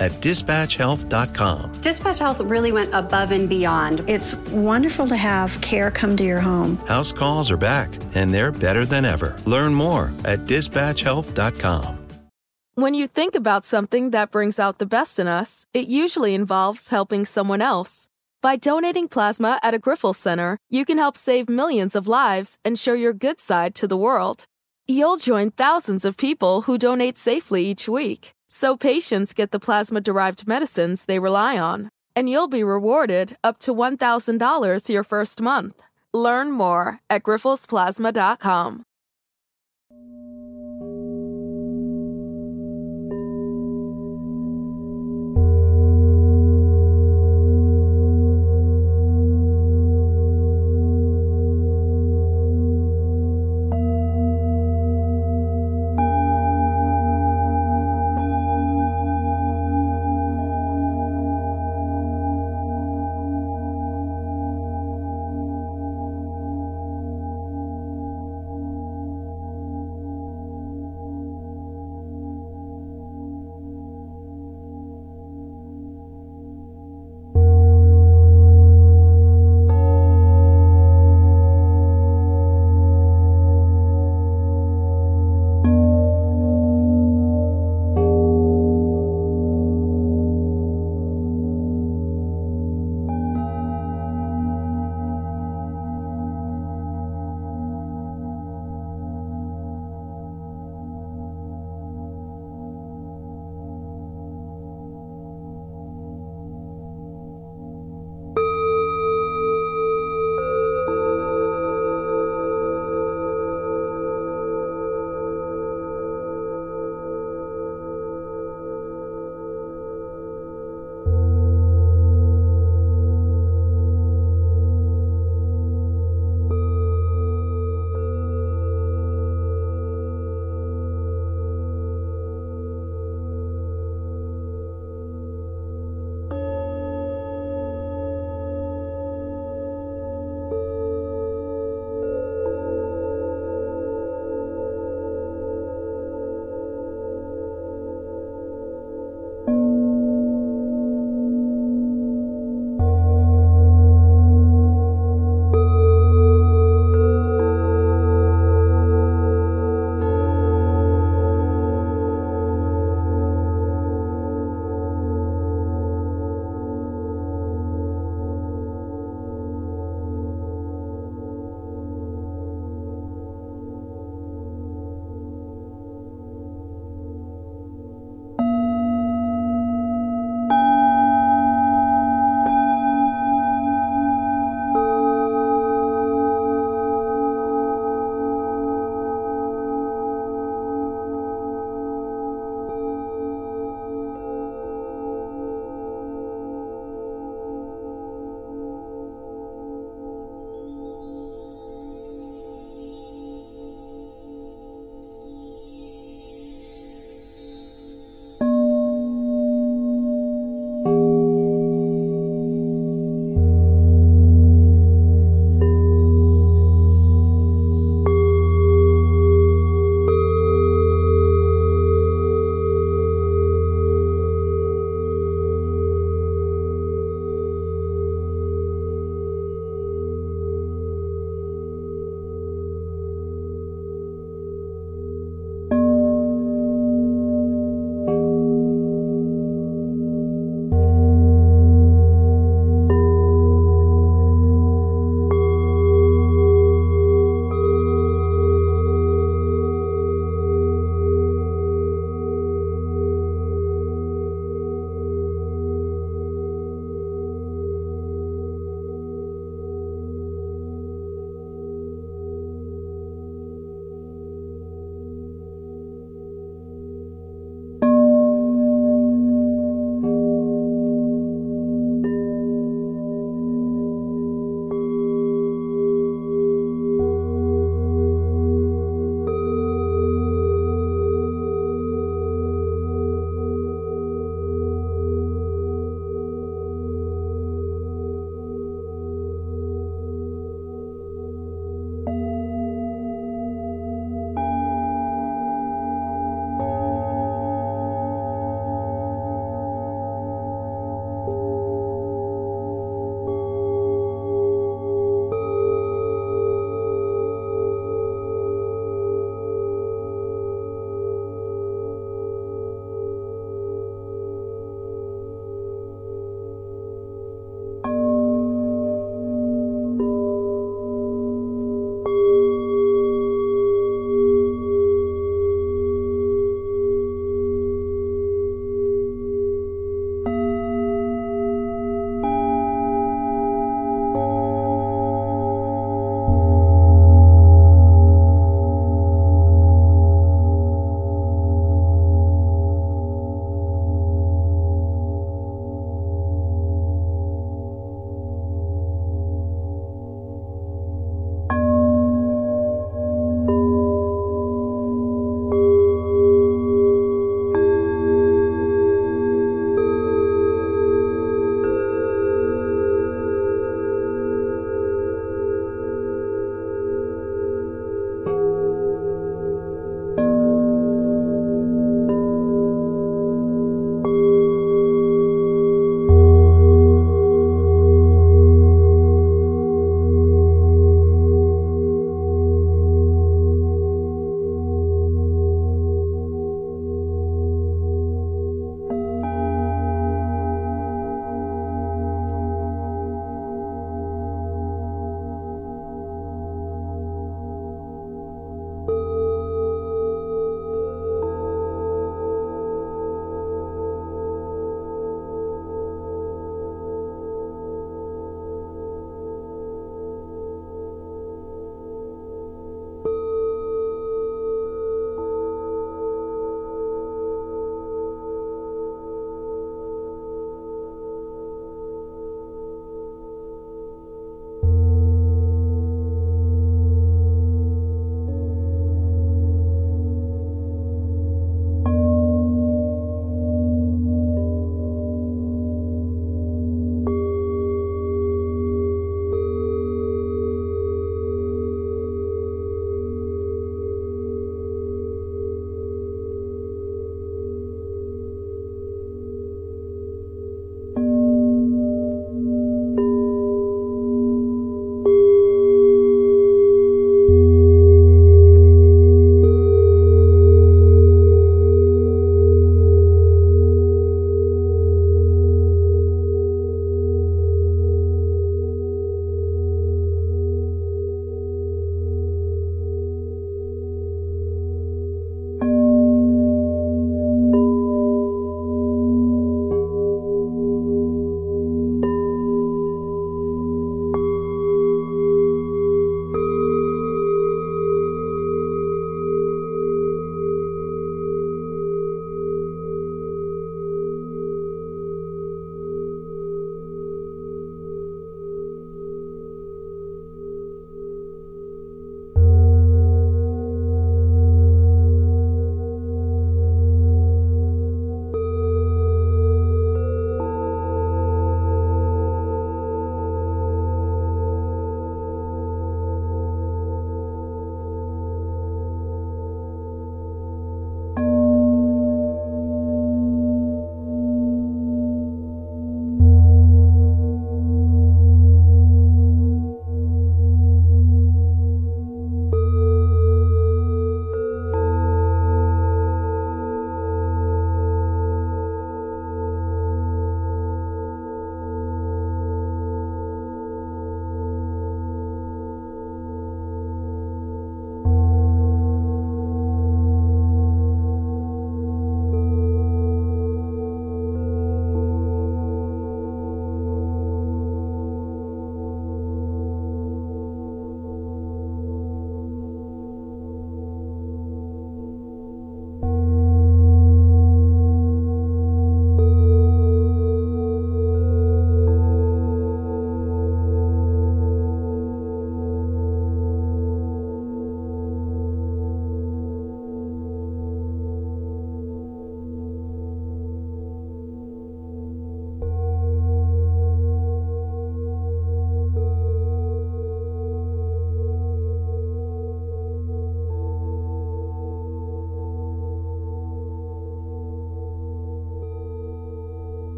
at dispatchhealth.com. Dispatch Health really went above and beyond. It's wonderful to have care come to your home. House calls are back, and they're better than ever. Learn more at dispatchhealth.com. When you think about something that brings out the best in us, it usually involves helping someone else. By donating plasma at a Grifols Center, you can help save millions of lives and show your good side to the world. You'll join thousands of people who donate safely each week, so patients get the plasma derived medicines they rely on. And you'll be rewarded up to $1,000 your first month. Learn more at grifolsplasma.com.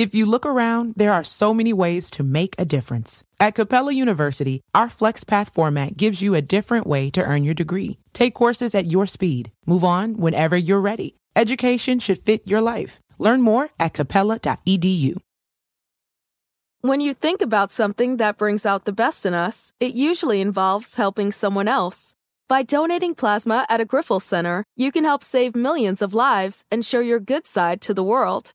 If you look around, there are so many ways to make a difference. At Capella University, our FlexPath format gives you a different way to earn your degree. Take courses at your speed. Move on whenever you're ready. Education should fit your life. Learn more at capella.edu. When you think about something that brings out the best in us, it usually involves helping someone else. By donating plasma at a Grifols Center, you can help save millions of lives and show your good side to the world.